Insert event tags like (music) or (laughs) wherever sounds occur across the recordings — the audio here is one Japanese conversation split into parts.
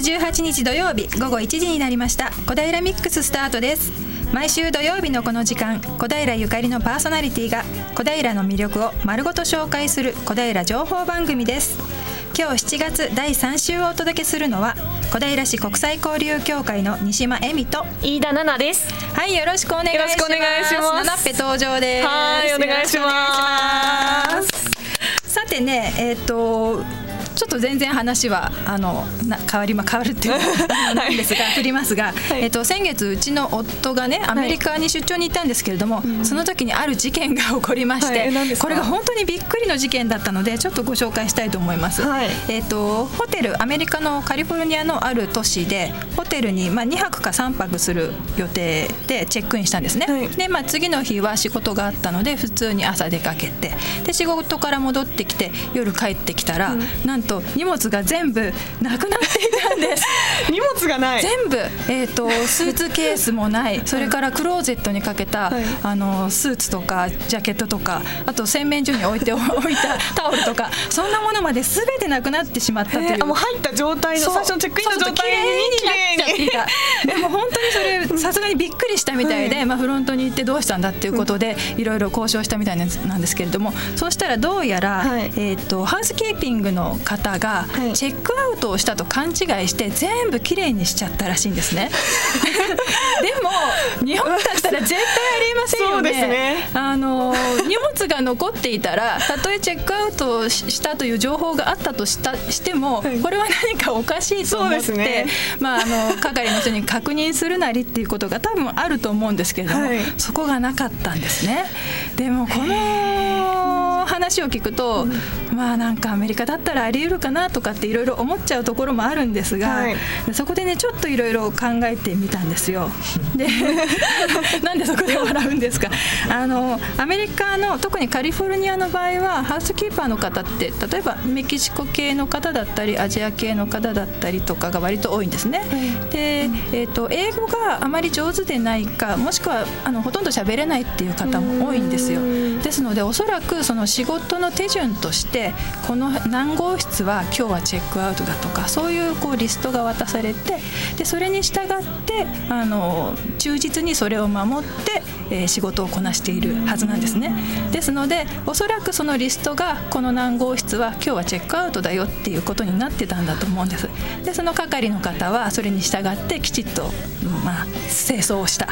18日土曜日午後1時になりました。小平ミックススタートです。毎週土曜日のこの時間小平ゆかりのパーソナリティが小平の魅力を丸ごと紹介する小平情報番組です。今日7月第3週をお届けするのは小平市国際交流協会の西間恵美と飯田奈々です。はいよろしくお願いします。よろしくお願いします。ナナッペ登場です。はいお願いします。さてねえっ、ー、とちょっと全然話はあのな変わりま変わるっていう (laughs) なんですが、(laughs) 振りますが、はい、えっと先月うちの夫がねアメリカに出張に行ったんですけれども、はい、その時にある事件が起こりまして、はい、これが本当にびっくりの事件だったのでちょっとご紹介したいと思います。えっとホテルアメリカのカリフォルニアのある都市でホテルにまあ2泊か3泊する予定でチェックインしたんですね。でまあ次の日は仕事があったので普通に朝出かけてで仕事から戻ってきて夜帰ってきたら、うん、なんとと荷物が全部なくなっていたんです。(laughs) 荷物がない。全部、えーと、スーツケースもない。それからクローゼットにかけた、はい、あのスーツとかジャケットとかあと洗面所に置いて (laughs) 置いたタオルとか。そんなものまで全てなくなってしまったという。もう入った状態の最初のチェックインの状態になっちゃっていた。でも本当にそれさすがにびっくりしたみたいで、はい、まあ、フロントに行ってどうしたんだっていうことでいろいろ交渉したみたいなんですけれどもそうしたらどうやら、はい、えーと、ハウスキーピングの方がチェックアウトをしたと勘違いして全部きれいにしちゃったらしいんですね。(laughs) でも日本だったら絶対ありえませんよね。ね。あの荷物が残っていたらたとえチェックアウトしたという情報があったとしたしても、はい、これは何かおかしいと思って、ね、まあ、あの係の人に確認するなりっていうことが多分あると思うんですけれども、はい、そこがなかったんですね。でもこの話を聞くと、うん、まあなんかアメリカだったらあり得るかなとかっていろいろ思っちゃうところもあるんですが、はい、そこでねちょっといろいろ考えてみたんですよ。で (laughs) なんでそこで笑うんですか？あのアメリカの特にカリフォルニアの場合はハウスキーパーの方って例えばメキシコ系の方だったりアジア系の方だったりとかが割と多いんですね。で、えーと、英語があまり上手でないかもしくはあのほとんど喋れないっていう方も多いんですよ。ですのでおそらくその仕事の手順としてこの何号室は今日はチェックアウトだとかそういうこうリストが渡されてでそれに従ってあの忠実にそれを守って、えー、仕事をこなしているはずなんですね。ですのでおそらくそのリストがこの何号室は今日はチェックアウトだよっていうことになってたんだと思うんです。でその係の方はそれに従ってきちっと、まあ、清掃をした。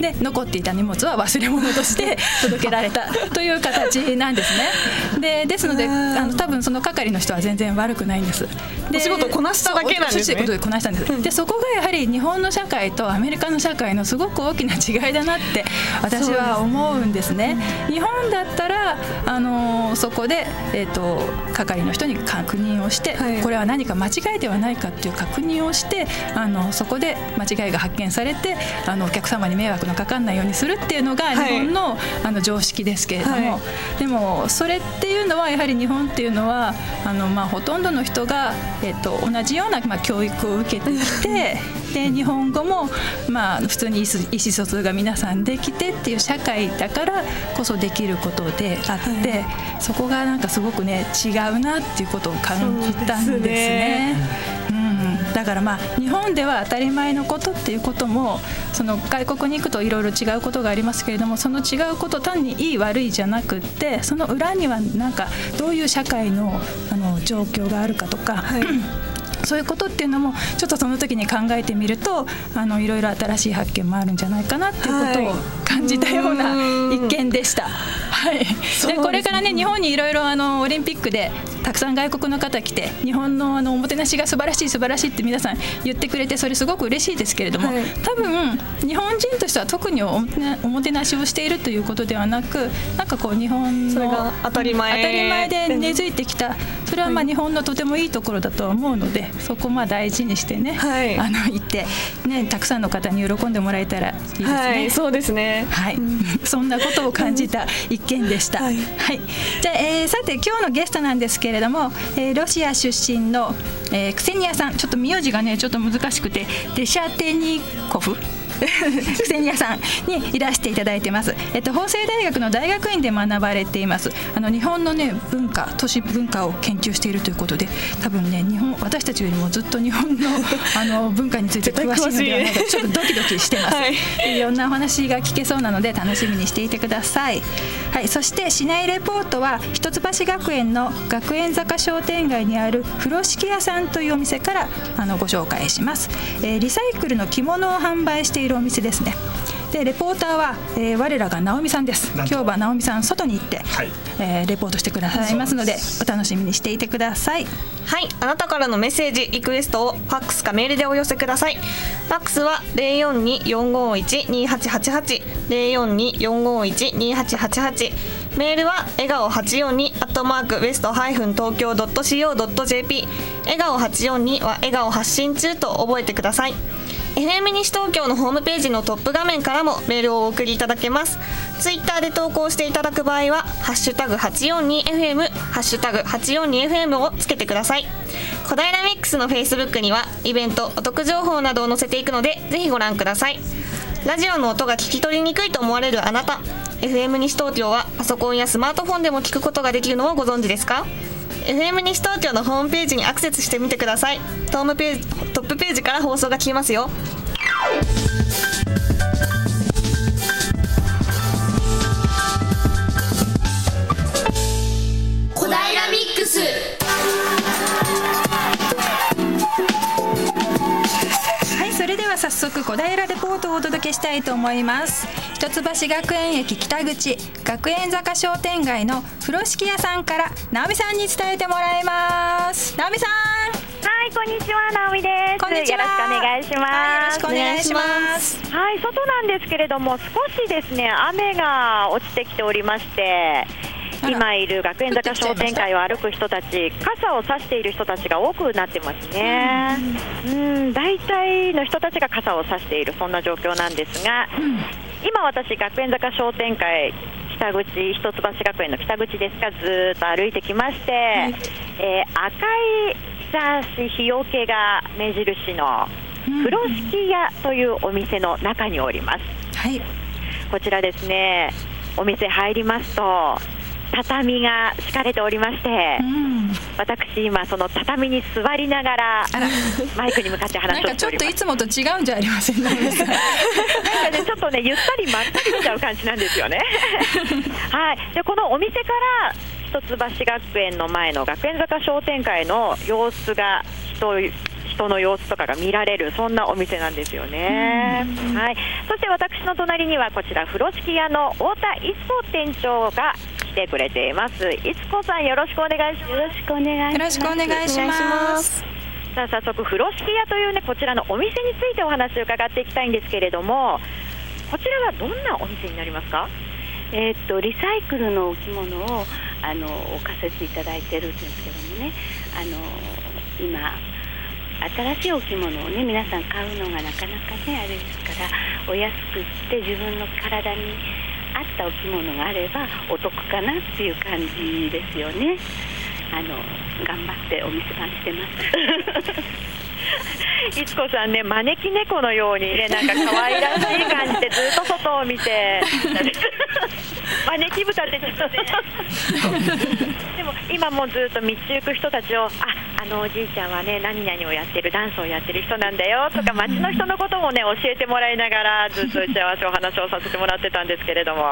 で残っていた荷物は忘れ物として (laughs) 届けられたという形なんですね。でですのであの多分その係の人は全然悪くないんです。で仕事をこなしただけなんですね。こなしたんです、でそこがやはり日本の社会とアメリカの社会のすごく大きな違いだなって私は思うんですね。日本だったらあのそこで、えーと、係の人に確認をして、はい、これは何か間違いではないかっていう確認をしてあのそこで間違いが発見されてあのお客様に迷惑のかかんないようにするっていうのが日本のはい、あの常識ですけれども、はい、でもそれっていうのはやはり日本っていうのはあの、まあ、ほとんどの人が、えーと、同じような、まあ、教育を受けてきてで日本語も、まあ、普通に意思疎通が皆さんできてっていう社会だからこそできることであって、はい、そこがなんかすごくね違うなっていうことを感じたんですね。だからまあ日本では当たり前のことっていうこともその外国に行くといろいろ違うことがありますけれどもその違うこと単にいい悪いじゃなくってその裏にはなんかどういう社会のあの状況があるかとか、はい。(clears throat) そういうことっていうのもちょっとその時に考えてみるとあのいろいろ新しい発見もあるんじゃないかなっていうことを感じたような一件でした。はい、でこれからね日本にいろいろオリンピックでたくさん外国の方来て日本のあのおもてなしが素晴らしい素晴らしいって皆さん言ってくれてそれすごく嬉しいですけれども、はい、多分日本人としては特におもてなしをしているということではなくなんかこう日本の当たり前当たり前で根付いてきたそれはまあ日本のとてもいいところだとは思うのでそこまあ大事にしてね、はい、あの行ってねたくさんの方に喜んでもらえたらいいですね。はい、そうですね。はい、うん、(laughs) そんなことを感じた一件でした。はい、はい、じゃあ、えー、さて今日のゲストなんですけれども、えー、ロシア出身の、えー、クセニアさん。ちょっと名字がねちょっと難しくてデシャテニコフクセニアさんにいらしていただいてます。えっと法政大学の大学院で学ばれています。あの日本のね文化都市文化を研究しているということで、多分ね日本私たちよりもずっと日本の (laughs) あの文化について詳しいのではないかちょっとドキドキしてます。(laughs) はい、いろんなお話が聞けそうなので楽しみにしていてください。はい、そして市内レポートは一橋学園の学園坂商店街にある風呂敷屋さんというお店からあのご紹介します、えー、リサイクルの着物を販売しているお店ですね。でレポーターは、えー、我らが直美さんです。今日は直美さん外に行って、はい、えー、レポートしてくださいますのでお楽しみにしていてください。はい。あなたからのメッセージリクエストをファックスかメールでお寄せください。ファックスは0424512888 0424512888メールは笑顔842アットマークウエストハイフン東京 .co.jp 笑顔842は笑顔発信中と覚えてください FM 西東京のホームページのトップ画面からもメールをお送りいただけます。ツイッターで投稿していただく場合は「ハッシュタグ #842FM」「ハッシュタグ #842FM」をつけてください。小平ミックスのフェイスブックにはイベントお得情報などを載せていくのでぜひご覧ください。ラジオの音が聞き取りにくいと思われるあなた FM 西東京はパソコンやスマートフォンでも聞くことができるのをご存知ですか？FM 西東京のホームページにアクセスしてみてください。トームページトップページから放送が聞けますよ。小平ミックス。はいそれでは早速小平レポートをお届けしたいと思います一橋学園駅北口学園坂商店街の風呂敷屋さんから直美さんに伝えてもらいます。直美さん。はいこんにちは直美です。こんにちは。よろしくお願いします、はい、よろしくお願いします。はい外なんですけれども少しですね雨が落ちてきておりまして今いる学園坂商店会を歩く人たち、傘を差している人たちが多くなってますね、うん、大体の人たちが傘を差している、そんな状況なんですが、今、私、学園坂商店会北口一橋学園の北口ですがずっと歩いてきまして、はい、えー、赤い雑誌日よけが目印の風呂敷屋というお店の中におります、はい、こちらですね。お店入りますと畳が敷かれておりまして、うん、私、今、その畳に座りながら、(laughs) マイクに向かって話をしてちょっといつもと違うんじゃありません。なんかね、ちょっとね、ゆったりまったりしちゃう感じなんですよね。(laughs) はい、でこのお店から一橋学園の前の学園坂商店会の様子が人人の様子とかが見られるそんなお店なんですよね。はい。そして私の隣にはこちら風呂敷屋の太田一子店長が来てくれています。いつこさんよろしくお願いします。よろしくお願いします。よろしくお願いします。さあ早速風呂敷屋というねこちらのお店についてお話を伺っていきたいんですけれども、こちらはどんなお店になりますか？えー、っとリサイクルの置物をあの置かせていただいてるんですけどもね、あの今新しい置物をね皆さん買うのがなかなかねあれですからお安くって自分の体に合った置物があればお得かなっていう感じですよね。あの頑張ってお店番してます。(laughs) いつこさんね招き猫のようにねなんか可愛らしい感じでずっと外を見て。(laughs) 招き豚ってちょっとね。(laughs) でも今もずっと道行く人たちをああのおじいちゃんはね何々をやってるダンスをやってる人なんだよとか街の人のこともね教えてもらいながらずっと打ち合わせお話をさせてもらってたんですけれども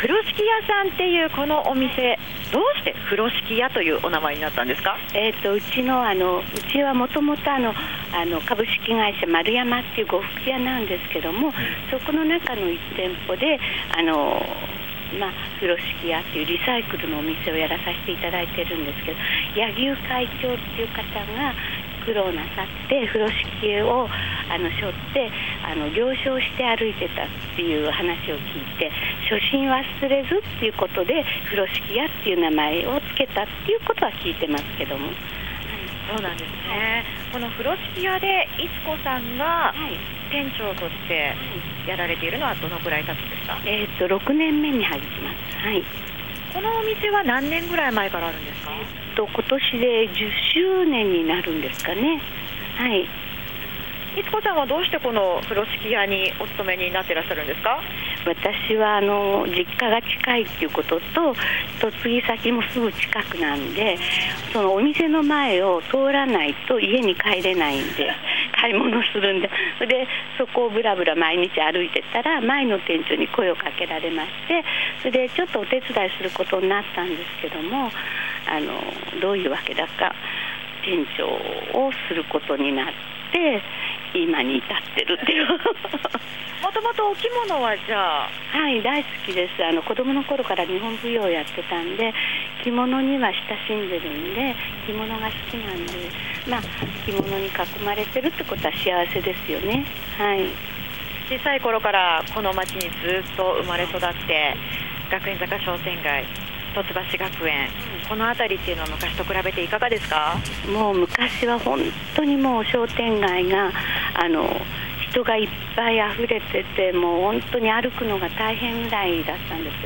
風呂敷屋さんっていうこのお店どうして風呂敷屋というお名前になったんですか、えーと、うちのあのうちはもともとあのあの株式会社丸山っていう呉服屋なんですけども、そこの中の1店舗であのまあ、風呂敷屋っていうリサイクルのお店をやらさせていただいてるんですけど柳生会長っていう方が苦労なさって風呂敷をあの背負ってあの行商して歩いてたっていう話を聞いて初心忘れずっていうことで風呂敷屋っていう名前を付けたっていうことは聞いてますけども。そうなんですね、この風呂敷屋でいつこさんが店長としてやられているのはどのくらい経つんですか、えー、っと6年目に入ります、はい、このお店は何年ぐらい前からあるんですか、えー、っと今年で10周年になるんですかね。はいいつこちゃんはどうしてこの風呂敷屋にお勤めになっていらっしゃるんですか？私はあの実家が近いっていうことと嫁ぎ先もすぐ近くなんでそのお店の前を通らないと家に帰れないんで (laughs) 買い物するんででそこをぶらぶら毎日歩いてたら前の店長に声をかけられましてそれでちょっとお手伝いすることになったんですけどもあのどういうわけだか店長をすることになって今に至ってるっていう。(laughs) もともとお着物はじゃあはい大好きです。あの子供の頃から日本舞踊をやってたんで着物には親しんでるんで着物が好きなんでまあ着物に囲まれてるってことは幸せですよね。はい。小さい頃からこの町にずっと生まれ育って学園坂商店街一橋学園。この辺りっていうのは昔と比べていかがですか？もう昔は本当にもう商店街があの人がいっぱい溢れててもう本当に歩くのが大変ぐらいだったんです。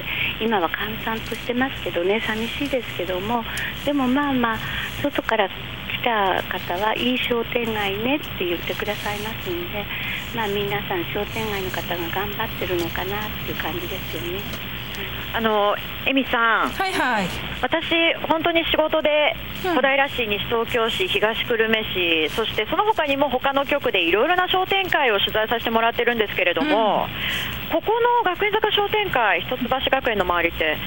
今は閑散としてますけどね寂しいですけどもでもまあまあ外から来た方はいい商店街ねって言ってくださいますんでまあ皆さん商店街の方が頑張ってるのかなっていう感じですよね。あの恵美さん、はいはい、私、本当に仕事で小平市、西東京市、東久留米市、そしてその他にも他の局でいろいろな商店会を取材させてもらってるんですけれども、うん、ここの学園坂商店会、一橋学園の周りって、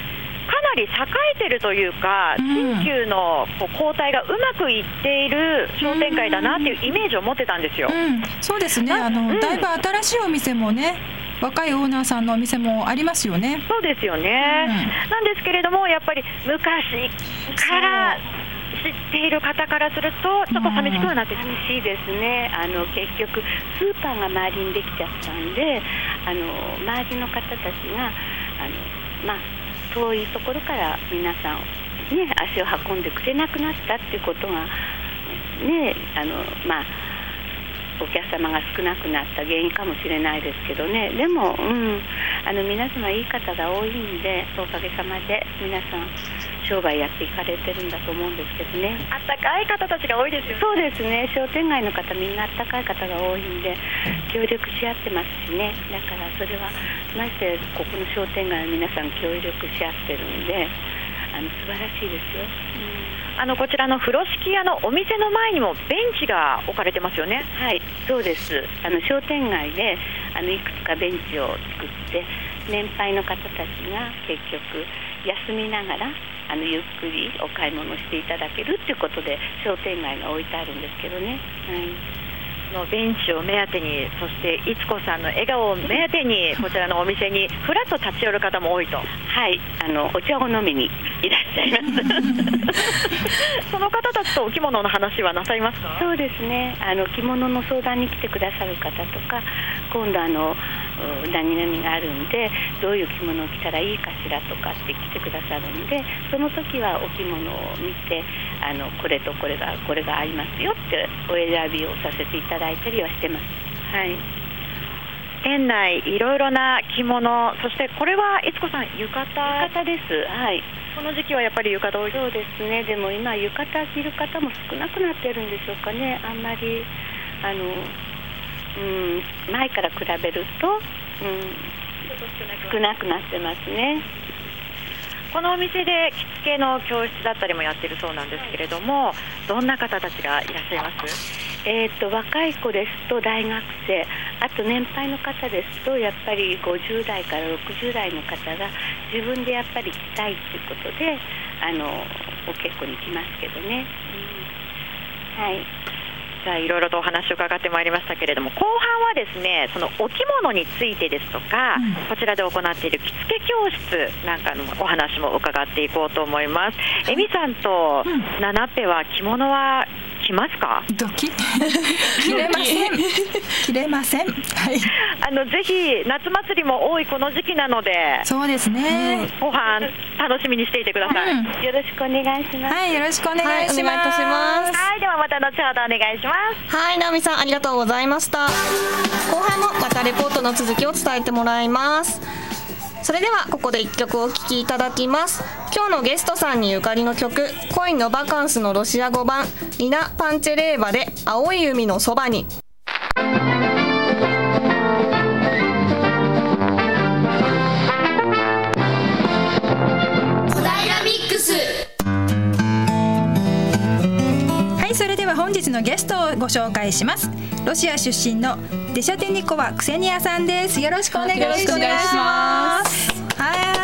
かなり栄えてるというか、新旧の交代がうまくいっている商店街だなっていうイメージを持ってたんですよ。うん、そうですね。あの、だいぶ新しいお店もね若いオーナーさんのお店もありますよね。そうですよね、うん、なんですけれどもやっぱり昔から知っている方からするとちょっと寂しくはなって寂しいですね。あの結局スーパーが周りにできちゃったんであの周りの方たちがあのまあ遠いところから皆さんね足を運んでくれなくなったっていうことがねあのまあお客様が少なくなった原因かもしれないですけどね。でも、うん、あの皆様いい方が多いんでおかげさまで皆さん商売やっていかれてるんだと思うんですけどね。あったかい方たちが多いですよね。そうですね。商店街の方みんなあったかい方が多いんで協力し合ってますしね。だからそれはましてここの商店街は皆さん協力し合ってるんであの素晴らしいですよ、うんあのこちらの風呂敷屋のお店の前にもベンチが置かれてますよね。はい、そうです。あの商店街であのいくつかベンチを作って年配の方たちが結局休みながらあのゆっくりお買い物していただけるっていうことで商店街が置いてあるんですけどね。はいのベンチを目当てに、そしていつこさんの笑顔を目当てに、(laughs) こちらのお店にふらっと立ち寄る方も多いと。はい、あのお茶を飲みにいらっしゃいます。(laughs) (laughs) その方たちとお着物の話はなさいますか？そうですね。あの着物の相談に来てくださる方とか、今度あの何々があるんでどういう着物を着たらいいかしらとかって来てくださるんでその時はお着物を見てあのこれとこれがこれが合いますよってお選びをさせていただいたりはしてます。はい。店内いろいろな着物そしてこれはいつこさん浴衣？浴衣です。はい。この時期はやっぱり浴衣多い？そうです。ねでも今浴衣着る方も少なくなってるんでしょうかね。あんまりあのうん、前から比べると、うん、少なくなってますね。このお店で着付けの教室だったりもやってるそうなんですけれども、どんな方たちがいらっしゃいます？えーと、若い子ですと大学生、あと年配の方ですとやっぱり50代から60代の方が自分でやっぱり着たいということであのお稽古に来ますけどね。うん、はい。じゃあいろいろとお話を伺ってまいりましたけれども後半はですねそのお着物についてですとか、うん、こちらで行っている着付け教室なんかのお話も伺っていこうと思います。えみさんと、うん、ナナペは着物は着ますか？ドキ (laughs) 着れません。着れません。はい。あのぜひ夏祭りも多いこの時期なので、そうですね。うん、ご飯楽しみにしていてください。うん、よろしくお願いします。はい、よろしくお願いします。はい、はい、ではまた後ほどお願いします。はい、直美さんありがとうございました。後半もまたレポートの続きを伝えてもらいます。それではここで一曲お聴きいただきます。今日のゲストさんにゆかりの曲「恋のバカンス」のロシア語版リナ・パンチェレーバで「青い海のそばに」日のゲストをご紹介しますロシア出身のデシャテニコワクセニアさんですよろしくお願いしますはい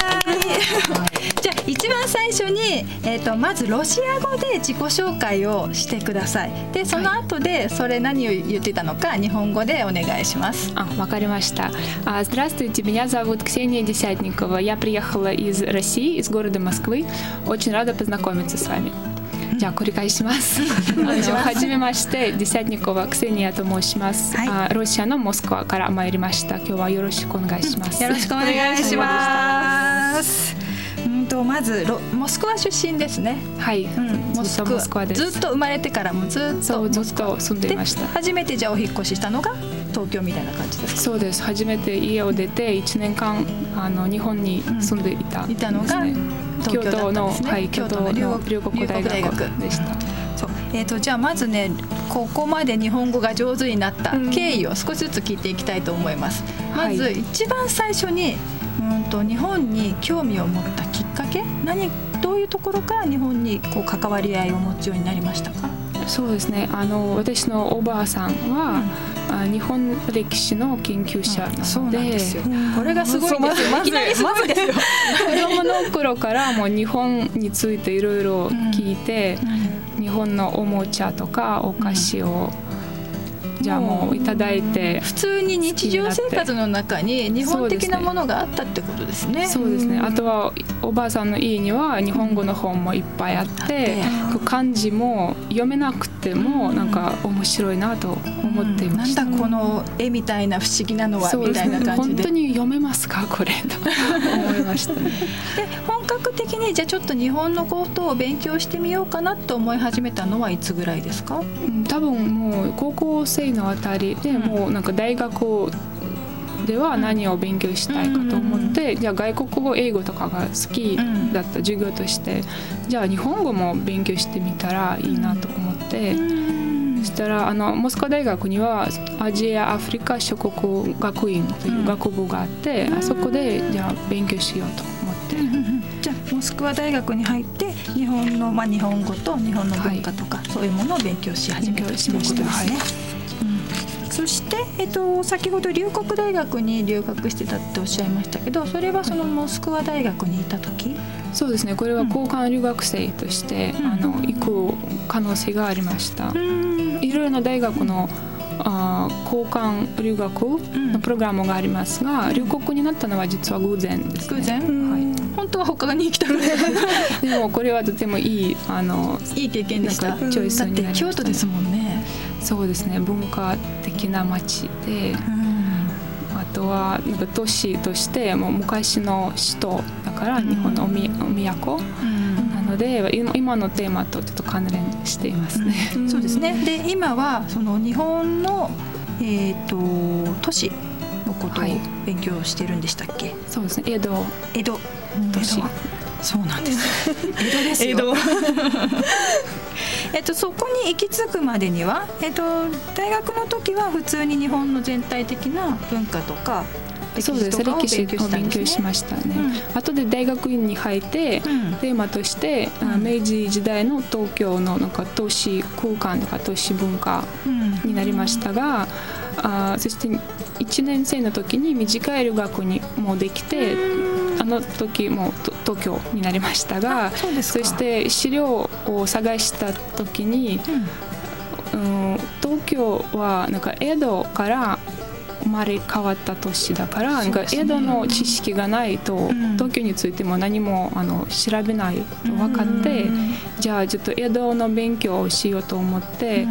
じゃあ一番最初に、えーと、まずロシア語で自己紹介をしてくださいでその後でそれ何を言ってたのか日本語でお願いしますあ、わかりました Здравствуйте, меня зовут Ксения Десятникова Я приехала из России, из города Москвы Очень рада познакомиться с вами じゃあ繰り返します。はじめまして、ディサニコバクセニアと申します、はい、ロシアのモスクワから参りました。今日はよろしくお願いします。よろしくお願いします。うんとまずモスクワ出身ですね。はい。うん、モスクワずっと生まれてからもずっとずっと住んでいました。初めてじゃあお引越ししたのが東京みたいな感じですか？そうです。初めて家を出て一年間あの日本に住んでいた、ねうん、いたのが京都の、はい、京都の龍谷大学でした。そう。えーと、じゃあまずねここまで日本語が上手になった経緯を少しずつ聞いていきたいと思います。まず一番最初にうんと日本に興味を持ったきっかけ何どういうところから日本にこう関わり合いを持つようになりましたか？そうですね。あの私のおばあさんは、うん、日本歴史の研究者なので,、うん、これがすごいですよ、ま、いきなりすごいですよ。(laughs) 子供の頃からもう日本についていろいろ聞いて、うん、日本のおもちゃとかお菓子を、じゃあもういただいて普通に日常生活の中に日本的なものがあったってことですね。そうですね。あとはおばあさんの家には日本語の本もいっぱいあって、漢字も読めなくてもなんか面白いなと思っていました。なんだこの絵みたいな不思議なのはみたいな感じで。本当に読めますか？これと思いましたね。で本格的にじゃあちょっと日本のことを勉強してみようかなと思い始めたのはいつぐらいですか？多分もう高校生のあたりでもうなんか大学では何を勉強したいかと思って、じゃあ外国語英語とかが好きだった授業として、じゃあ日本語も勉強してみたらいいなと思って、そしたらあのモスクワ大学にはアジアアフリカ諸国学院という学部があって、あそこでじゃあ勉強しようと思って。じゃあモスクワ大学に入って日本の、まあ、日本語と日本の文化とか、はい、そういうものを勉強し始めたということですね。はいそして、えっと、先ほど龍谷大学に留学してたっておっしゃいましたけどそれはそのモスクワ大学にいた時？そうですねこれは交換留学生として、うん、あの行く可能性がありました。いろいろな大学のあ交換留学のプログラムがありますが、うん、留国になったのは実は偶然です、ね、偶然、はい、本当は他に行きたく (laughs) でもこれはとてもいいあのいい経験でした。チョイスになりました、京都ですもんねそうですね文化的な街で、うん、あとは都市としてもう昔の首都だから日本のおみ、お都、なので今のテーマとちょっと関連していますね。うん、そうですね。で今はその日本の、えーと、都市のことを勉強してるんでしたっけ、はい、そうですね。江戸。江戸。都市そうなんです (laughs) 江戸ですよ。(laughs) えっと、そこに行き着くまでには、えっと、大学の時は普通に日本の全体的な文化とかそうです。歴史を勉強しましたね、うん、後で大学院に入って、うん、テーマとして、うん、明治時代の東京のなんか都市空間とか都市文化になりましたが、あそして1年生の時に短い留学にもできて、あの時も東京になりましたがそして資料を探した時に、うん、東京はなんか江戸から生まれ変わった都市だから、なんか江戸の知識がないと、東京についても何もあの調べないと分かって、じゃあちょっと江戸の勉強をしようと思って、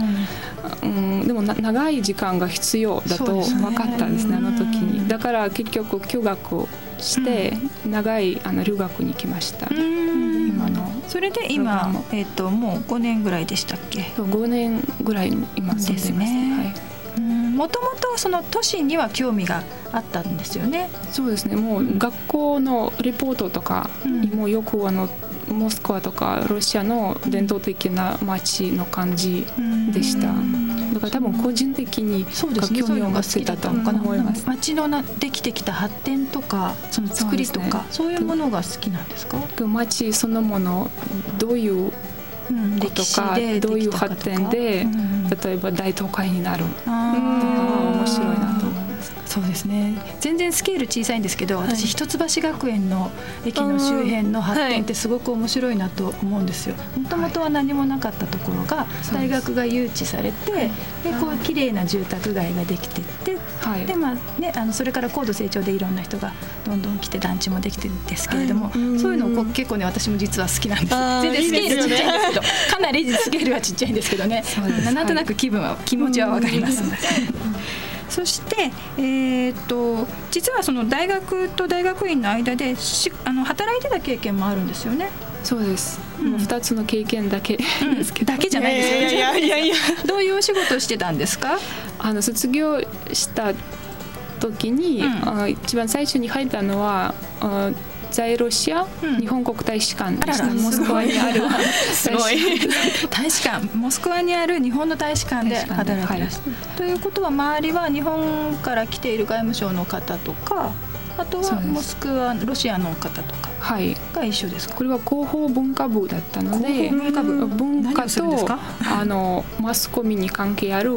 うん、でも長い時間が必要だと分かったんですねあの時に。だから結局休学して長いあの留学に来ました。今のそれで今、えーと、もう5年ぐらいでしたっけ？5年ぐらい今住んでますね。もともとその都市には興味があったんですよね。そうですね。もう学校のレポートとかにもよくあのモスクワとかロシアの伝統的な街の感じでした。だから多分個人的に興味を持ってたと思います。街のなできてきた発展とかその作りとかそう,、いうものが好きなんですか？街そのものどういうことか、どういう発展で、例えば大都会になるとか面白いなと。そうですね。全然スケール小さいんですけど、はい、私一橋学園の駅の周辺の発展ってすごく面白いなと思うんですよ。もともとは何もなかったところが大学が誘致されてでこう綺麗な住宅街ができていって、はい、でまあねあのそれから高度成長でいろんな人がどんどん来て団地もできてるんですけれども、はい、そういうのを結構ね私も実は好きなんです。全然スケールちっちゃいんですけど、かなりスケールはちっちゃいんですけどね。(laughs) なんとなく気分は気持ちはわかります。そして、えーと、実はその大学と大学院の間でしあの働いてた経験もあるんですよね。そうです。うん、もう二つの経験だけですけど、うん、だけじゃないですよね。いやいやいやどういうお仕事をしてたんですか？あの卒業した時に、うん、あ一番最初に入ったのは。あ在ロシア、うん、日本国大使館でしたモスクワにあるすごい。(laughs) 大使館。モスクワにある日本の大使館で働いていらっしゃる、ということは周りは日本から来ている外務省の方とかあとはモスクワロシアの方とかが一緒ですか、はい、これは広報文化部だったので文化部。文化とあのマスコミに関係ある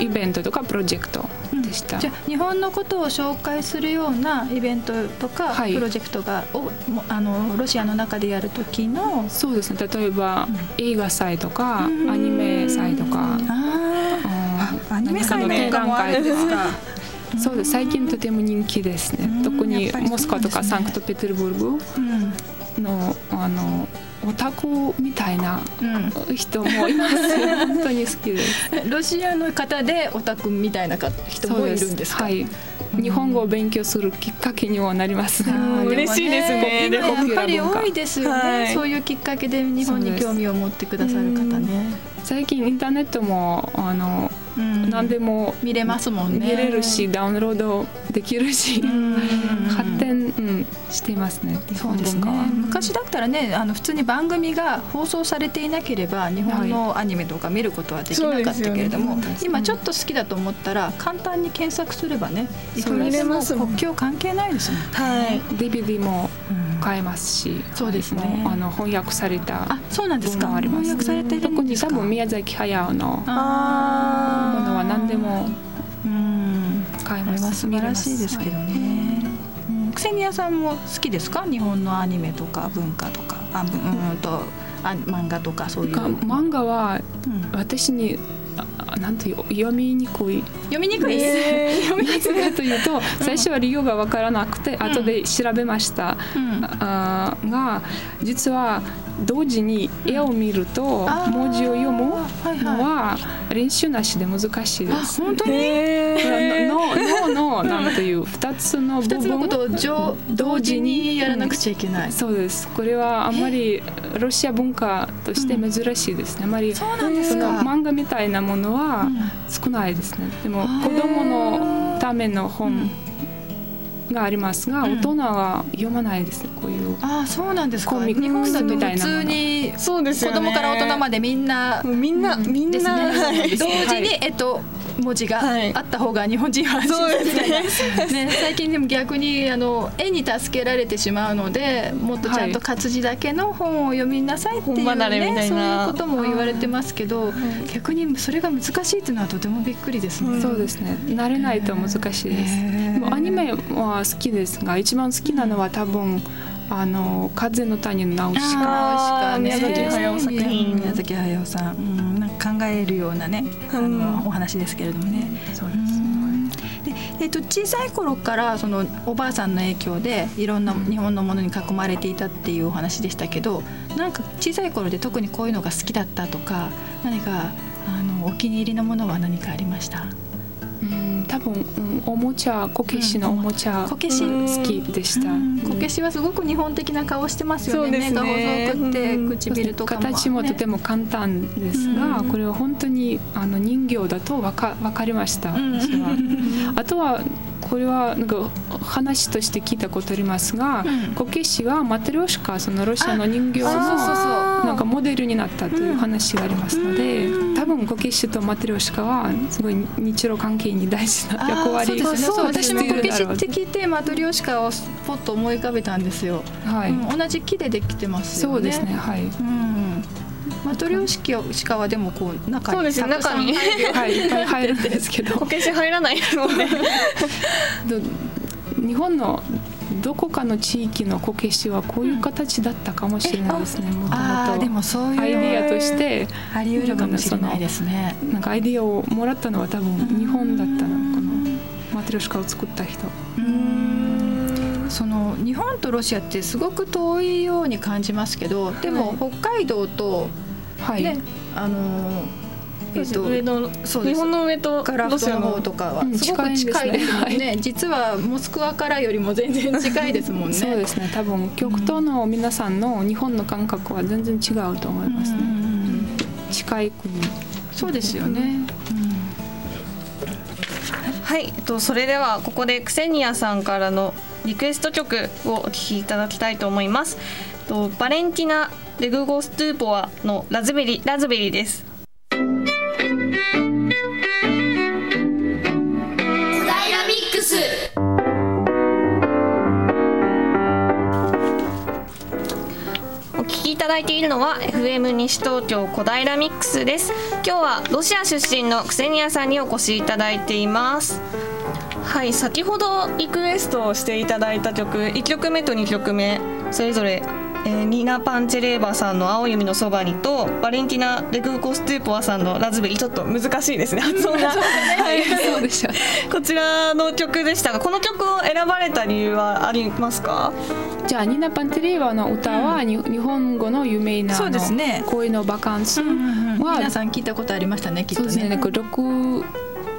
イベントとかプロジェクトでした、うん、じゃあ日本のことを紹介するようなイベントとか、プロジェクトがおあのロシアの中でやる時の？そうですね。例えば、映画祭とか、アニメ祭とか、あアニメ祭の展覧会ですか。そうです。最近とても人気ですね。特にモスクワとかサンクトペテルブルグのあのオタクみたいな人もいます、うん、本当に好きです。ロシアの方でオタクみたいな人もいるんですか？はい。日本語を勉強するきっかけにはなります。ね。嬉しいですね。やっぱり多いですよね、はい、そういうきっかけで日本に興味を持ってくださる方ね。最近インターネットもあのうん、何でも見れますもんね。見れるしダウンロードできるし、発展、うん、していますね。そうですね昔だったらねあの普通に番組が放送されていなければ日本のアニメとか見ることはできなかったけれども、はい。ね、今ちょっと好きだと思ったら簡単に検索すればねいくらでも国境関係ないですもんね、はい、DVD も買えますし、そうですね。あの翻訳されたあそうなんですか。翻訳されて特に多分宮崎駿のあものは何でも買えます。素晴らしいですけどね。クセニアさんも好きですか？日本のアニメとか文化とか、あうんとあ漫画とかそういう。漫画は私に、なんという読みにくい。読みにくい、えー、読みにくい。かというと最初は理由が分からなくて、うん、後で調べました、うん、あが実は同時に絵を見ると文字を読むのは練習なしで難しいです。本当に？脳のなんという2つの部分。を同時にやらなくちゃいけない。そうです。これはあまりロシア文化として珍しいですね。あまりその漫画みたいなものは少ないですね。でも子供のための本がありますが、大人は読まないですこういうああそうなんですか。日本だと普通にそうです、子供から大人までみんなみんな、みんな、(laughs) 同時に、えっと文字があった方が日本人は安心みたいな、ね、最近でも逆にあの絵に助けられてしまうのでもっとちゃんと活字だけの本を読みなさいっていう、ね、そういうことも言われてますけど、逆にそれが難しいっていうのはとてもびっくりですね。そうですね。慣れないと難しいです。アニメは好きですが一番好きなのは多分あの風の谷のナウシカ宮崎駿作品。宮崎駿さん、うん、考えるようなね、あのお話ですけれどもね。そうですえー、と小さい頃からそのおばあさんの影響でいろんな日本のものに囲まれていたっていうお話でしたけどなんか小さい頃で特にこういうのが好きだったとか何かあのお気に入りのものは何かありました？多分、うん、おもちゃこけしのおもちゃ、こけし。好きでした、こけしはすごく日本的な顔してますよね、ね、目が細くて唇とか形もとても簡単ですが、これは本当にあの人形だと分か分かりました、私は。(laughs) あとはこれはなんか話として聞いたことありますが、こけしはマトリョーシカそのロシアの人形のなんかモデルになったという話がありますので、多分こけしとマトリョーシカはすごい日露関係に大事な役割そうですね。私もこけしって聞いてマトリョーシカをポッと思い浮かべたんですよ、はい。同じ木でできてますそうですねはい、うんマトリョーシキカはでもこう中にそうです中にはいいっぱい入るんですけど。こけし入らないので (laughs) 日本のどこかの地域のこけしはこういう形だったかもしれないですね。もともとでもそういうアイディアとしてあり得るかもしれないですね。なんかアイディアをもらったのは多分日本だったのこのマトリョシカを作った人。その日本とロシアってすごく遠いように感じますけど、でも北海道と、はい、ね、あのえっと、上のそう日本の上とガラフトの方とかはすごく近いですもんね、ね、実はモスクワからよりも全然近いですもんね。(laughs) そうですね。多分極東の皆さんの日本の感覚は全然違うと思いますね、近い国。そうですよね、はい、えっと、それではここでクセニアさんからのリクエスト曲をお聴きいただきたいと思います。とバレンティナ・レグゴストゥーポアのラズベリーラズベリーです。いただいているのは FM 西東京小平ミックスです。今日はロシア出身のクセニアさんにお越しいただいています。はい先ほどリクエストをしていただいた曲1曲目と2曲目それぞれえー、ニナ・パンチェレーバさんの「青弓のそばに」とバレンティナ・レグコストゥーポアさんの「ラズベリー」ちょっと難しいですね。発音が、はい、そうでしたこちらの曲でした。がこの曲を選ばれた理由はありますか？じゃあニナ・パンチェレーバの歌は、うん、日本語の有名なそうですね。恋のバカンスは、うんうんうん、皆さん聞いたことありましたねきっとね。そうですね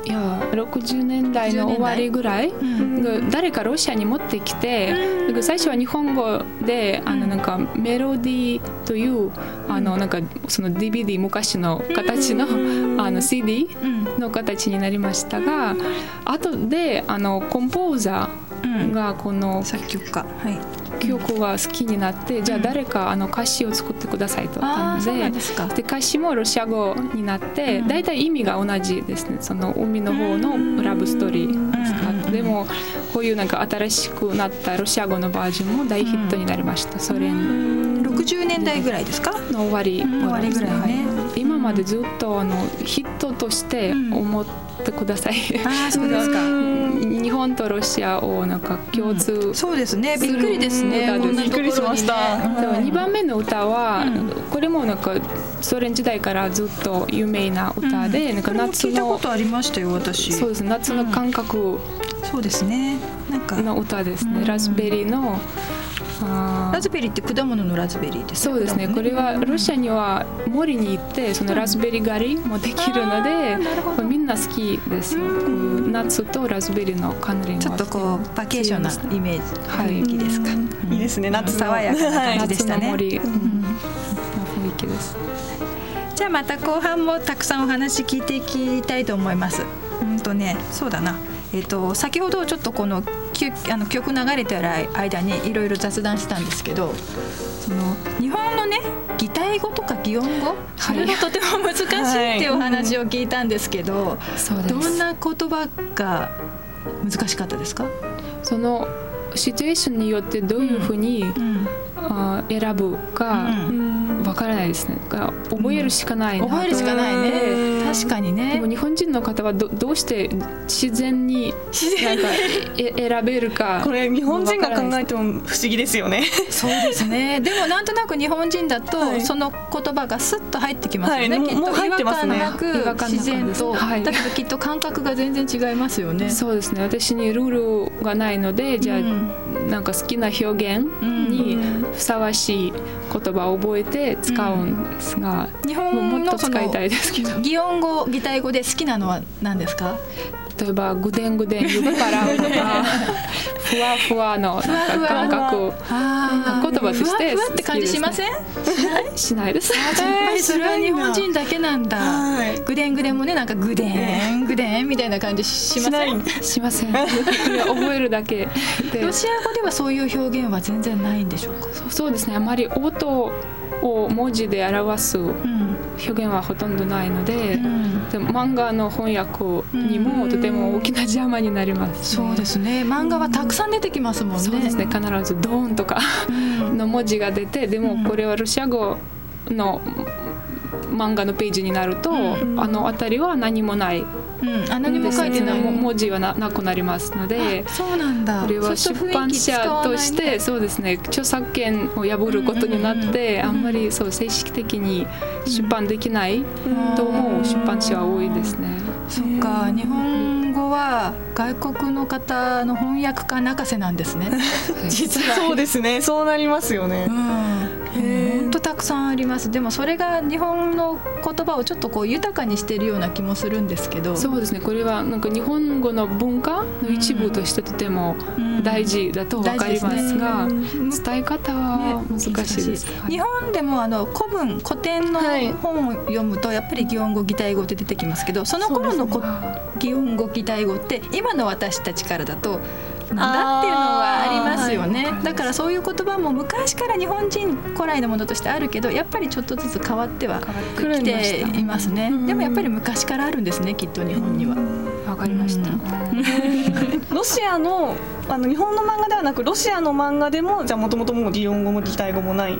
いや60年代の終わりぐらい、うん、誰かロシアに持ってきて、うん、最初は日本語であのなんかメロディーというあのなんかその DVD 昔の形のあの CD の形になりましたが後であのコンポーザーがこの作曲家、はい曲が好きになって、じゃあ誰かあの歌詞を作ってくださいとなのでで歌詞もロシア語になって大体、意味が同じですねその海の方のラブストーリーですか、でもこういうなんか新しくなったロシア語のバージョンも大ヒットになりました、ソ連60年代ぐらいですか？の終わり終わりぐらいね、今までずっとあのヒットとして思ってください、あそうですか。日本とロシアをなんか共通、そうですね。びっくりですね。びっくりしました、でも2番目の歌は、これもなんかソ連時代からずっと有名な歌で、なんか夏のことありましたよ私。そうです。夏の感覚、そうですね。なんか。の歌ですね、ラズベリーのラズベリーって果物のラズベリーですそうですね。これはロシアには森に行ってそのラズベリー狩りもできるので、みんな好きです。よ、夏とラズベリーの関連ちょっとこうバケーションなイメージ、雰囲気ですか、いいですね夏爽やかな感じでしたね、森、うん、雰囲気です。じゃあまた後半もたくさんお話聞いていきたいと思います。うんとねそうだな。えーと、先ほどちょっとこのあの曲流れてる間にいろいろ雑談したんですけどその日本のね擬態語とか擬音語、それがとても難しいっていうお話を聞いたんですけど、はい、どんな言葉が難しかったですか？そのシチュエーションによってどういうふうに、うん、あ選ぶか、うん。わからないですね。覚えるしかないな、うん、覚えるしかないね。確かにね。でも日本人の方はどどうして自然になんかえ選べるか。これ日本人が考えても不思議ですよね。そうですね。でもなんとなく日本人だと、はい、その言葉がスッと入ってきますよね、はい、きっと。違和感なく。自然と、はい、だけどきっと感覚が全然違いますよね。そうですね。私にルールがないのでじゃあ、うん、なんか好きな表現にふさわしい言葉を覚えて使うんですが、うん、日本ももっと使いたいですけど。擬音語擬態語で好きなのは何ですか？例えばぐでんぐでんゆっ払うとかふわふわのなんか感覚言葉としてふわって感じしません？しないです。やっぱりそれは日本人だけなんだ。ぐでんぐでんもねなんかぐでんぐでん。みたいな感じしません？しません。(laughs) 覚えるだけロシア語ではそういう表現は全然ないんでしょうか？そうですね。あまり音を文字で表す表現はほとんどないのでうん、で漫画の翻訳にもとても大きな邪魔になります、ね、そうですね。漫画はたくさん出てきますもんね、そうですね。必ず「ドーン」とかの文字が出てでもこれはロシア語の漫画のページになると、あの辺りは何もない。うん、あ何も書いてない。文字はななくなりますので。そうなんだ。これは出版社として、そうですね。著作権を破ることになって、あんまりそう正式的に出版できないと思う出版社は多いですね。そっか。日本語は外国の方の翻訳家泣かせなんですね。(laughs) 実は。そうですね。そうなりますよね、本当たくさんあります。でもそれが日本の言葉をちょっとこう豊かにしているような気もするんですけど。そうですね。これはなんか日本語の文化の一部としてとても大事だと分かりますが、伝え方は難しいです、ね、日本でもあの古文古典の本を読むとやっぱり擬音語擬態語って出てきますけどその頃の擬音語擬態語って今の私たちからだとなんだっていうのはありますよね。だからそういう言葉も昔から日本人古来のものとしてあるけどやっぱりちょっとずつ変わってはきていますね。でもやっぱり昔からあるんですねきっと日本には。わかりました。(laughs) ロシアのあの日本の漫画ではなくロシアの漫画でもじゃあもともともう擬音語も擬態語もない。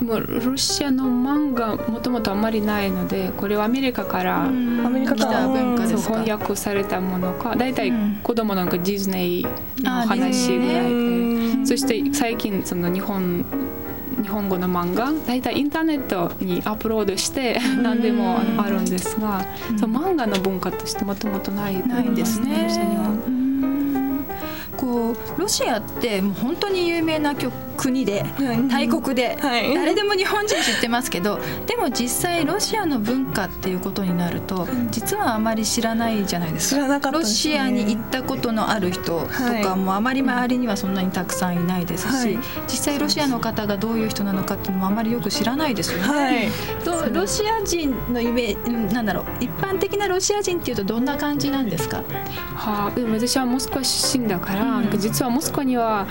もうロシアの漫画もともとあんまりないのでこれはアメリカからアメリカから。文化です翻訳されたものか。大体子供なんかディズニーの話ぐらいで。そして最近その日本日本語の漫画大体インターネットにアップロードして何でもあるんですが、その漫画の文化としてもともとないないんですね。こうロシアってもう本当に有名な国で、大国で、誰でも日本人知ってますけどでも実際ロシアの文化っていうことになると実はあまり知らないじゃないですか、ロシアに行ったことのある人とかもあまり周りにはそんなにたくさんいないですし、実際ロシアの方がどういう人なのかっていうのもあまりよく知らないですよね。はい、とロシア人のイメージなんだろう。一般的なロシア人っていうとどんな感じなんですか？はあ、でも私はモスクワ出身だから、うん、実はモスクワには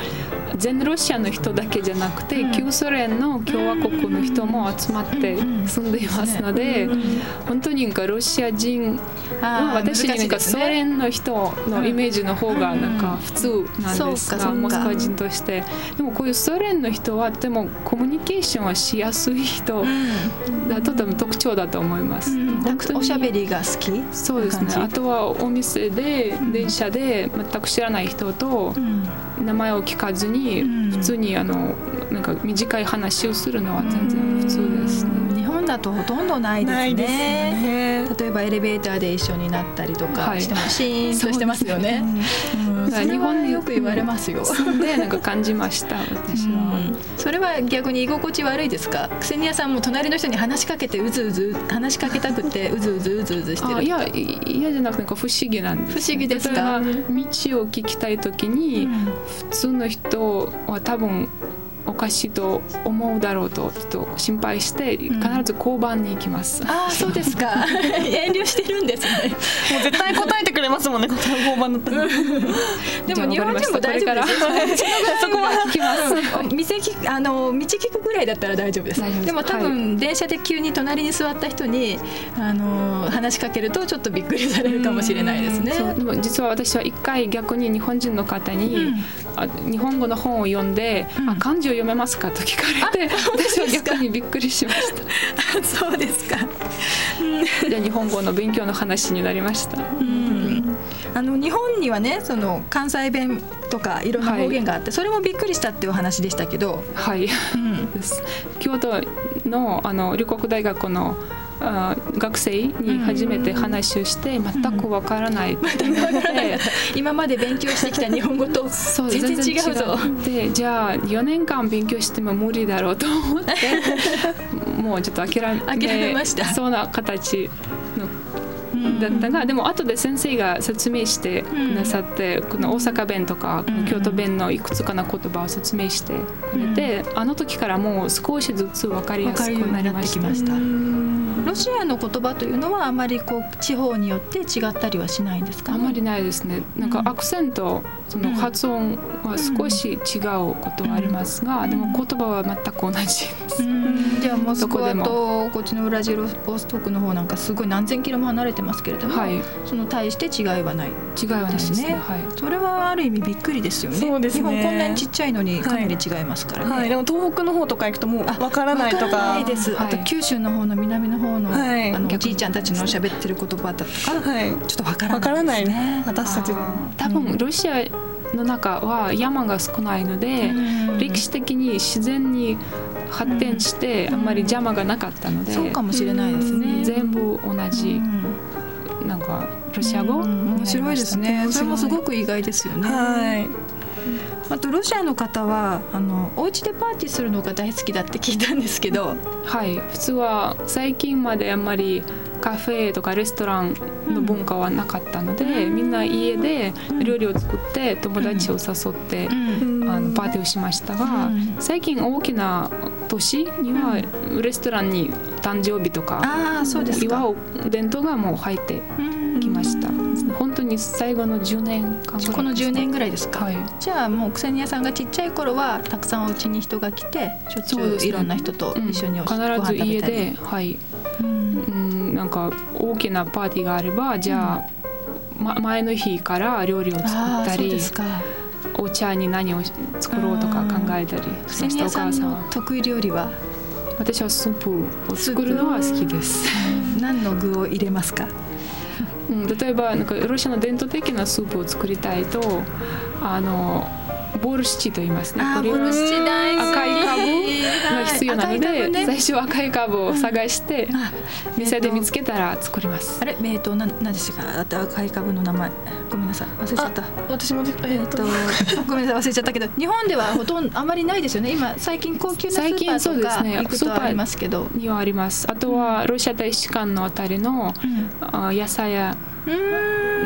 全ロシアの人だけじゃなくて、うん、旧ソ連の共和国の人も集まって住んでいますので、うん、本当になんかロシア人は私になんかソ連の人のイメージの方がなんか普通なんですが、モスクワ人として。でもこういうソ連の人はとてもコミュニケーションはしやすい人だとても特徴だと思います。おしゃべりが好き？そうですね。あとはお店で電車で全く知らない人と名前を聞かずに普通にあのなんか短い話をするのは全然普通ですね。日本だとほとんどないですね。すね例えばエレベーターで一緒になったりとかしてもシーンとしてますよね。日本でよく言われますよ。でなんか感じました私は、それは逆に居心地悪いですか？クセニアさんも隣の人に話しかけてうずうず話しかけたくてうずうずうずうずしてる。いや嫌じゃなくて不思議なんです、不思議ですか？道を聞きたい時に、普通の人は多分おかしいと思うだろうとちょっと心配して必ず交番に行きます、うん、あ (laughs) あそうですか。(laughs) 遠慮してるんですね。もう絶対答えてくれますもんね (laughs) 交番だったらでも日本人も大丈夫ですそこは聞きます店聞あの道聞くぐらいだったら大丈夫です。でも多分、電車で急に隣に座った人にあの話しかけるとちょっとびっくりされるかもしれないですね、でも実は私は一回逆に日本人の方に、あ日本語の本を読んで、あ漢字を読めますかと聞かれて私は逆にびっくりしました。(laughs) そうですか。(laughs) じゃ日本語の勉強の話になりました、うん、あの日本にはねその関西弁とかいろんな方言があって、はい、それもびっくりしたっていう話でしたけど。はい、うん、京都のあの龍谷大学のあ学生に初めて話をして全くわからない。って言って今まで勉強してきた日本語と全然違うぞ。でじゃあ4年間勉強しても無理だろうと思って (laughs) もうちょっと諦め諦めました。そうな形のだったが、でも後で先生が説明してくださって、この大阪弁とか京都弁のいくつかの言葉を説明してくれて、あの時からもう少しずつ分かりやすくなりました。ロシアの言葉というのはあまりこう地方によって違ったりはしないんですか、ね、あまりないですね。なんかアクセント、その発音は少し違うことはありますが、でも言葉は全く同じです。じゃあモスクワとこっちのウラジオストクの方なんかすごい何千キロも離れてますけれども、はい、その対して違いはない。違いはないですね、はい、それはある意味びっくりですよね。そうですね。日本こんなにちっちゃいのにかなり違いますからね、はい、でも東北の方とか行くともうわからないとか。ないです。あと九州の方の南の方の,、あのおじいちゃんたちの喋ってる言葉だとか、はい、ちょっとわからないですね。私たち多分ロシアの中は山が少ないので、歴史的に自然に発展してあんまり邪魔がなかったので、そうかもしれないですね。全部同じ、なんかロシア語、面白いですね。それもすごく意外ですよね。はい。あとロシアの方はあのお家でパーティーするのが大好きだって聞いたんですけど。はい。普通は最近まであんまりカフェとかレストランの文化はなかったので、うん、みんな家で料理を作って友達を誘って、うん、あのパーティーをしましたが、うん、最近大きな都市にはレストランに誕生日とか祝う伝統がもう入ってきました。本当に最後の10年間この10年ぐらいですか、はい、じゃあもう草屋さんがちっちゃい頃はたくさんお家に人が来てしょっちゅういろんな人と一緒におし、ね、必ず家ではいなんか大きなパーティーがあればじゃあ、ま、前の日から料理を作ったりお茶に何を作ろうとか考えたりそしてお母さんは。得意料理は？私はスープを作るのは好きです。何の具を入れますか？うん、例えばなんかロシアの伝統的なスープを作りたいとあのボルシチと言いますね。これ赤い株が必要なので、ね、最初赤い株を探して、店で見つけたら作ります。あれ、えっと、な、なんですか、赤い株の名前。ごめんなさい、忘れちゃった。私も、えっと、ごめんなさい、忘れちゃったけど、日本ではほとんどあまりないですよね。今、最近高級なスーパーとか行くとありますけど。にはあります。あとはロシア大使館のあたりの、野菜や。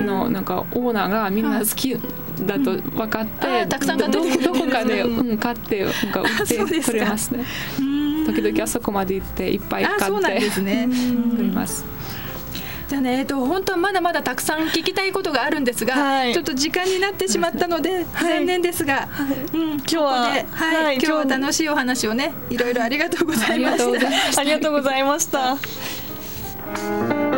のなんかオーナーがみんな好きだと分かって、たくさん買ってどこかで、うん、買ってなんか売ってくれますね。時々あそこまで行っていっぱい買ってですね。売ります。じゃあね、えっと、本当はまだまだたくさん聞きたいことがあるんですが、はい、ちょっと時間になってしまったので、はい、残念ですが、はい、うん、今日ははい、今日は楽しいお話をね、いろいろありがとうございました。ありがとうございました。(laughs)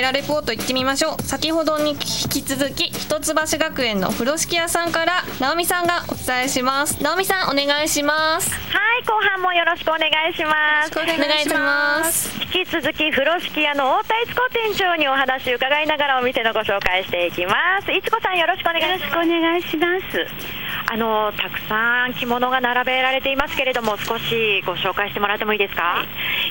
ラレポート行ってみましょう先ほどに引き続き一橋学園の風呂敷屋さんから直美さんがお伝えします。直美さんお願いします。はい後半もよろしくお願いします。お願いします。引き続き風呂敷屋の太田悦子店長にお話伺いながらお店のご紹介していきます。いつこさんよろしくお願いします。お願いします。あのたくさん着物が並べられていますけれども少しご紹介してもらってもいいですか？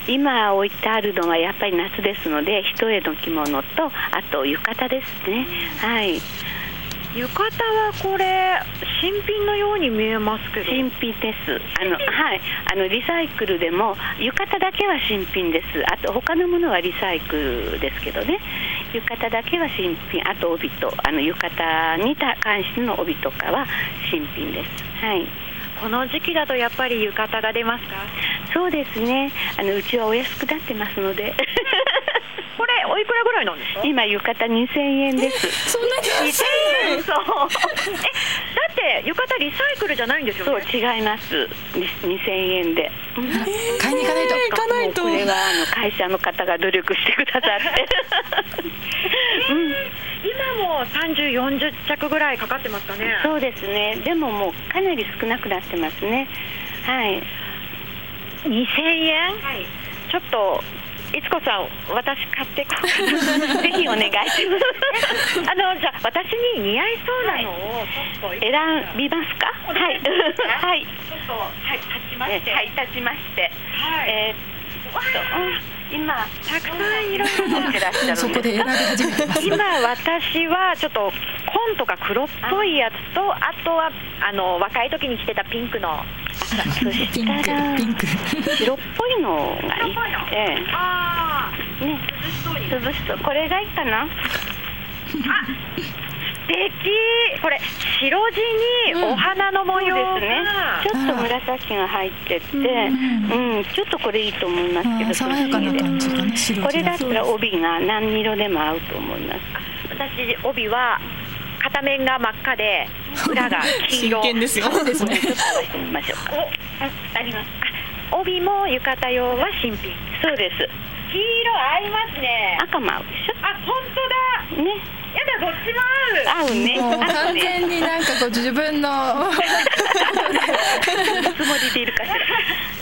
今置いてあるのはやっぱり夏ですので一重の着物とあと浴衣ですね。はい。浴衣はこれ新品のように見えますけど。新品です。あのはい。あのリサイクルでも浴衣だけは新品です。あと他のものはリサイクルですけどね。浴衣だけは新品。あと帯とあの浴衣に関しての帯とかは新品です。はいこの時期だとやっぱり浴衣が出ますか？そうですね。あのうちはお安くなってますので。(laughs) これおいくらぐらいなんですか？今浴衣2000円です。そんなに2000円そう。えだって浴衣リサイクルじゃないんですよ、ね、そう違います。2000円で、買いに行かないと。行かないと。これはあの会社の方が努力してくださって。う (laughs) ん (laughs) 今も30、40着ぐらいかかってますかねそうですねでももうかなり少なくなってますねはい2000円、はい、ちょっといつこさん、私買ってこう (laughs) ぜひお願いしますあのじゃあ私に似合いそうなのを選びますか？はい。はい。ちょっとはい立ちまして。はい立ちまして。はい。えー、っと。今たくさんいろいろ持ってらっしゃるそこで選び始めてます。今私はちょっと紺とか黒っぽいやつとあとはあの若い時に着てたピンクのそしたらピンク。白っぽいのがいい。ってああね。涼しそうこれがいいかな。あ (laughs) 敵。これ白地にお花の模様が、うん、ね。ちょっと紫が入ってて、うん、うん、ちょっとこれいいと思いますけど爽やかな感じかなこれだったら帯が何色でも合うと思います。私帯は片面が真っ赤で裏が黄色。真剣ですよ。そうですね。ちょっと合わせてみましょう。かああります。帯も浴衣用は新品。そうです。黄色合いますね。赤も合うでしょ。あ本当だ。ね。やだどっちも合う。合うね。完全になんかこう自分の。つもりでいるかしら。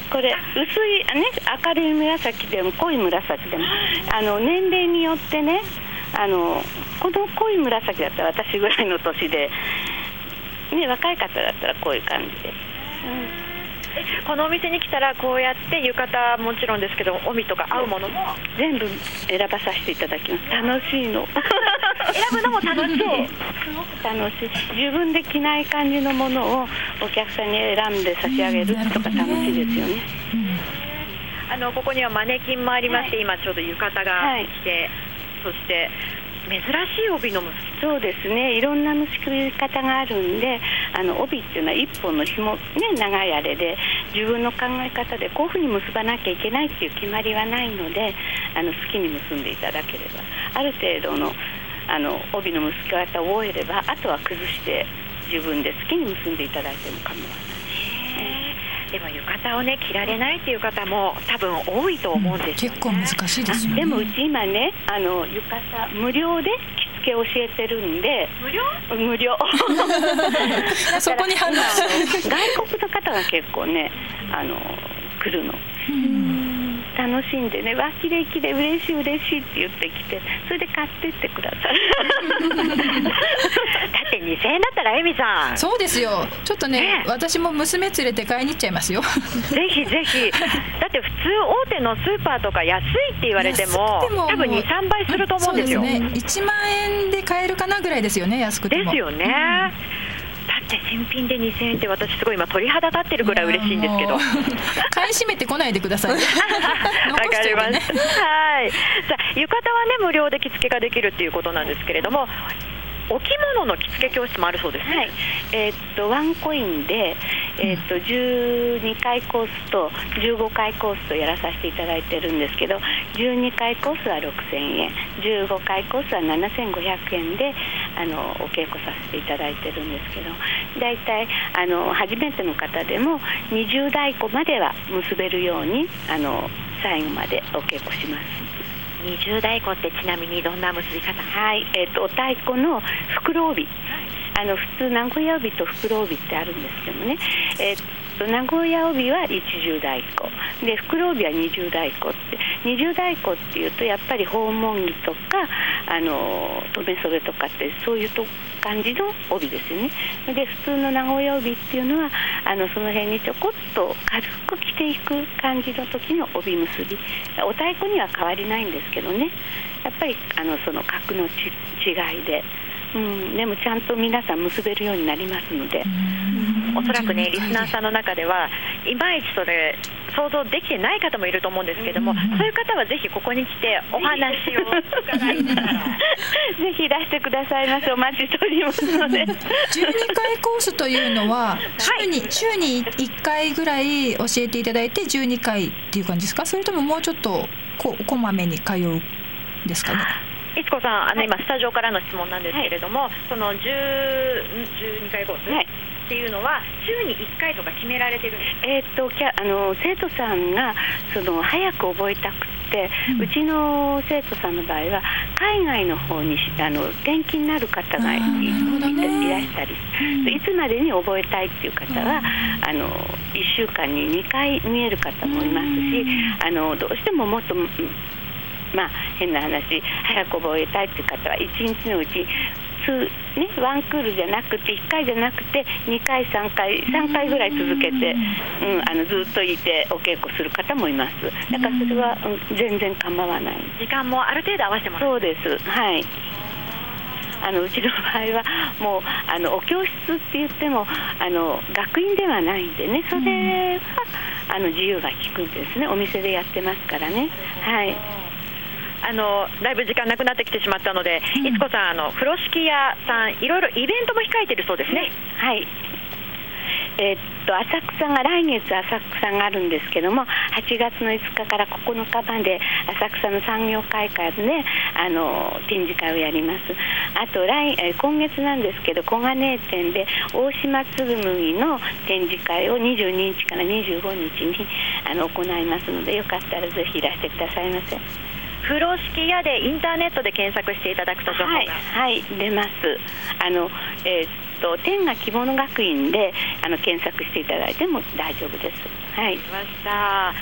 これ薄いね明るい紫でも濃い紫でも。あの年齢によってねあのこの濃い紫だったら私ぐらいの年で、ね、若い方だったらこういう感じで。うん。このお店に来たらこうやって浴衣もちろんですけど帯とか合うものも。全部選ばさせていただきます。楽しいの (laughs) 選ぶのも楽しい。すごく楽しい。自分で着ない感じのものをお客さんに選んで差し上げるとか楽しいですよね、うん、あのここにはマネキンもありまして、はい、今ちょうど浴衣が来て、はい、そして珍しい帯の結びそうですね。いろんな結び方があるんであの帯っていうのは1本の紐、ね、長いあれで自分の考え方でこういうふうに結ばなきゃいけないっていう決まりはないのであの好きに結んでいただければ。ある程度のあの帯の結び方を覚えればあとは崩して自分で好きに結んでいただいても構わない。でも浴衣をね着られないっていう方も多分多いと思うんです、ね。うん、結構難しいですよ、ね、でもうち今ねあの浴衣無料で着付け教えてるんで無料？無料。(laughs) そこに反応外国の方が結構ねあの来るの。楽しんでね「わきれいきれい嬉しい嬉しい」って言ってきてそれで買ってってください。だって2000円だったらエミさん。そうですよ。ちょっとね、ね、私も娘連れて買いに行っちゃいますよ。ぜひぜひ。(laughs) だって普通大手のスーパーとか安いって言われても多分23倍すると思うんですよ。ね。1万円で買えるかなぐらいですよね安くても。ですよね、うん。だって新品で2000円って私すごい今鳥肌立ってるぐらい嬉しいんですけど。買い占めてこないでください (laughs) わ、かります、はい。さあ浴衣はね無料で着付けができるっていうことなんですけれどもお着物の着付け教室もあるそうですね、はい、えー、っとワンコインで、えー、っと12回コースと15回コースとやらさせていただいてるんですけど12回コースは6000円。15回コースは7500円であのお稽古させていただいてるんですけど大体あの初めての方でも20代子までは結べるようにあの最後までお稽古します。二重太鼓ってちなみにどんな結び方？はい、えーと、お太鼓の袋帯、あの普通名古屋帯と袋帯ってあるんですけどね、えー名古屋帯は一重太鼓。で袋帯は二重太鼓って。二重太鼓っていうとやっぱり訪問着とかあの留め袖とかってそういうと感じの帯ですよね。で普通の名古屋帯っていうのはあのその辺にちょこっと軽く着ていく感じの時の帯結び。お太鼓には変わりないんですけどね。やっぱりあのその格の違いで。うん、でもちゃんと皆さん結べるようになりますので、おそらくねリスナーさんの中ではいまいちそれ想像できてない方もいると思うんですけれども、うん。うん、そういう方はぜひここに来てお話を伺いながら。(laughs) ぜひいらしてくださいませお待ちしておりますので。12回コースというのは週に、はい、週に1回ぐらい教えていただいて12回っていう感じですか？それとももうちょっとここまめに通うんですかね？いつこさん、あの今、スタジオからの質問なんですけれども、はい、その10 12回コース、はい。っていうのは週に1回とか決められてるんですえー、っとあの生徒さんがその早く覚えたくて、うん、うちの生徒さんの場合は海外の方にあの転勤になる方がい,、らしたり、うん、いつまでに覚えたいっていう方は、あの1週間に2回見える方もいますし、あのどうしてももっとまあ変な話早く覚えたいっていう方は1日のうち数、ね、ワンクールじゃなくて1回じゃなくて2回3回3回ぐらい続けて、うん、あのずっといてお稽古する方もいます。だからそれは、うん、全然構わない。時間もある程度合わせてもらそうです。はい。あのうちの場合はもうあのお教室って言ってもあの学院ではないんでねそれは、あの自由が利くんですね。お店でやってますからね。はいあのだいぶ時間なくなってきてしまったので、いつこさん、あの風呂敷屋さん、いろいろイベントも控えてるそうですね。はいえー、っと浅草が来月浅草があるんですけども8月の5日から9日まで浅草の産業会館であの展示会をやりますあと来、えー、今月なんですけど小金井店で大島つぐ麦の展示会を22日から25日にあの行いますのでよかったらぜひいらしてくださいませ。風呂敷屋でインターネットで検索していただくと情報が、はい、はい、出ます。あの、えー、っと天が希望の学院であの検索していただいても大丈夫です。はい。ました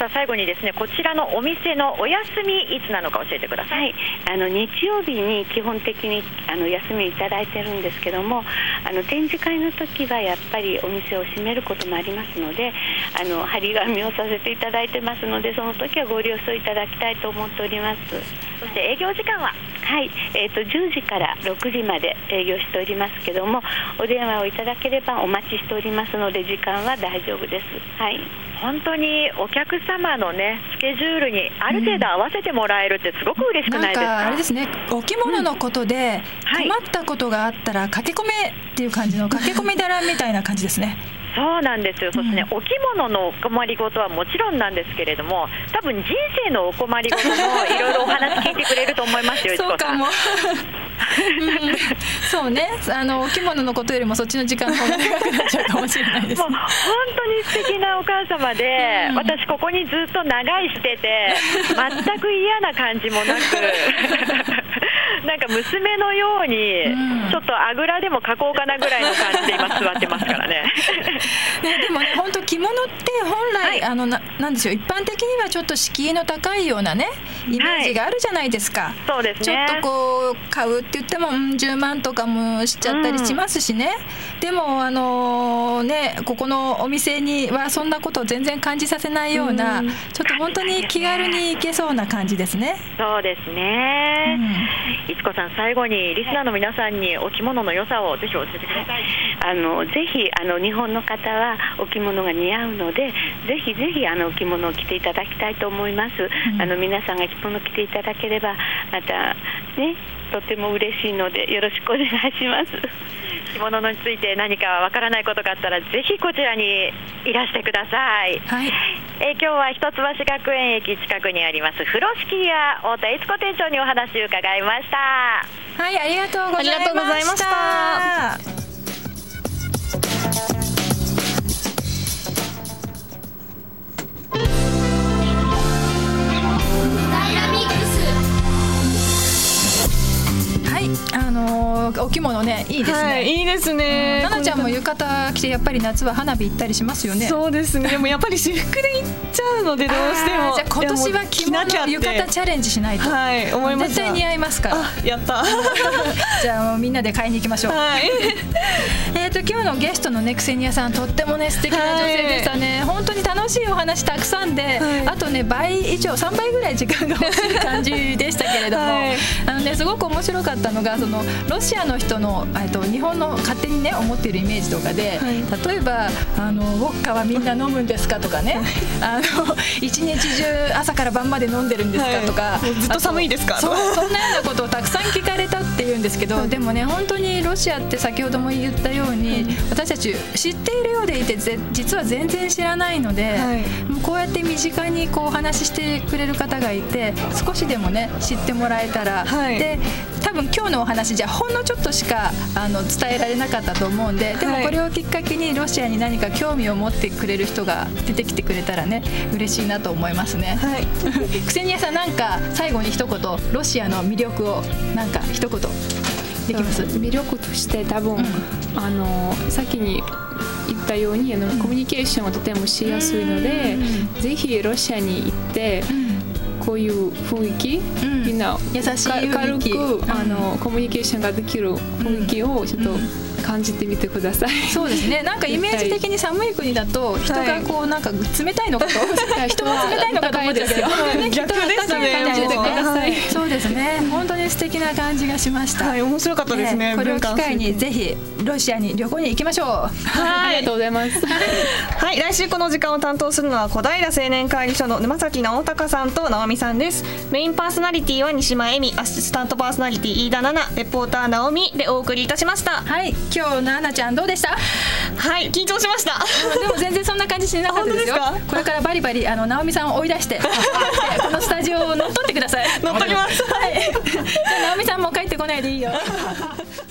さあ最後にですねこちらのお店のお休みいつなのか教えてください、はい、あの日曜日に基本的にあの休みいただいてるんですけどもあの展示会の時はやっぱりお店を閉めることもありますのであの張り紙をさせていただいてますのでその時はご了承いただきたいと思っております。そして営業時間は？はい、えーと、10時から6時まで営業しておりますけどもお電話をいただければお待ちしておりますので時間は大丈夫です。はい。本当にお客様のねスケジュールにある程度合わせてもらえるってすごく嬉しくないですか、うん、あれですね。お着物のことで困ったことがあったら駆け込めっていう感じの (laughs) 駆け込みだらみたいな感じですね。そうなんですよ、そしてね、お着物のお困りごとはもちろんなんですけれども、多分人生のお困りごともいろいろお話聞いてくれると思いますよ、そうかも。(laughs) うん、そうね。あのお着物のことよりもそっちの時間の方が長くなっちゃうかもしれないです、ね、もう本当に素敵なお母様で、うん、私ここにずっと長居してて全く嫌な感じもなく (laughs) なんか娘のように、ちょっとあぐらでも描こうかなぐらいの感じで今座ってますからね。(laughs) ねでもね本当着物って本来、はい、あのななんでしょう一般的にはちょっと敷居の高いようなねイメージがあるじゃないですか。はい、そうですね。ちょっとこう買うって言っても、うん、10万とかもしちゃったりしますしね。うん、でもあのー、ねここのお店にはそんなことを全然感じさせないような、うん、ちょっと本当に気軽に行けそうな感じですね。そうですね。いつこさん最後にリスナーの皆さんにお着物の良さをぜひ教えてください。あのぜひあの日本の方はお着物が似合うのでぜひぜひあのお着物を着ていただきたいと思います。うん、あの皆さんが着物を着ていただければまたねとても嬉しいのでよろしくお願いします。(laughs) 着物について何かわからないことがあったらぜひこちらにいらしてください。はい。え今日は一橋学園駅近くにあります風呂敷屋太田悦子店長にお話を伺いました。はい、ありがとうございました。あのー、お着物ねいいですね、はい、いいですね。奈々ちゃんも浴衣着てやっぱり夏は花火行ったりしますよね。そうですね。(laughs) でもやっぱり私服で行っちゃうのでどうしても。じゃあ今年は着物浴衣チャレンジしないと。はい思います絶対似合いますから。やった。(laughs) じゃあもうみんなで買いに行きましょう。はい。(laughs) えっと今日のゲストのねクセニアさんとってもね素敵な女性でしたね、はい、本当に楽しいお話たくさんで、はい、あとね倍以上3倍ぐらい時間が欲しい感じでしたけれども、はい、あのねすごく面白かったのがそのロシアの人のと日本の勝手にね思っているイメージとかで、はい、例えばあのウォッカはみんな飲むんですかとかね。あの一日中朝から晩まで飲んでるんですかとか、はい、ずっと寒いですか？そそんなようなことをたくさん聞かれたっていうんですけど、はい、でもね本当にロシアって先ほども言ったように、私たち知っているようでいて実は全然知らないので、もうこうやって身近にこうお話ししてくれる方がいて少しでもね知ってもらえたら、で多分今日のお話じゃほんのちょっとしかあの伝えられなかったと思うんででもこれをきっかけにロシアに何か興味を持ってくれる人が出てきてくれたらね嬉しいなと思いますね。はい、(laughs) クセニアさんなんか最後に一言ロシアの魅力をなんか一言できます？魅力として多分、うん、あの先に言ったようにあの、コミュニケーションはとてもしやすいので、うん、ぜひロシアに行って、うんこういう雰囲気、うん、みんな優しい軽くあのコミュニケーションができる雰囲気をちょっと感じてみてください。そうですね。なんかイメージ的に寒い国だと人がこうなんか冷たいのかと、はい、人が冷たいのかと思ってたけど、逆でしたね。そうですね。本当に素敵な感じがしました。はい、面白かったですね。これを機会にぜひロシアに旅行に行きましょう。はい、ありがとうございます。はい、来週この時間を担当するのは小平青年会議所の沼崎直隆さんと直美さんです。メインパーソナリティは西間恵美、アシスタントパーソナリティ飯田奈々、レポーター直美でお送りいたしました。はい、今日奈々ちゃんどうでした？はい、緊張しました。でも全然そんな感じしなかったですよ。これからバリバリあの直美さんを追い出して、(laughs) このスタジオを乗っ取ってください。乗っ取ります。はい。直美さんも帰ってこないでいいよ。(laughs)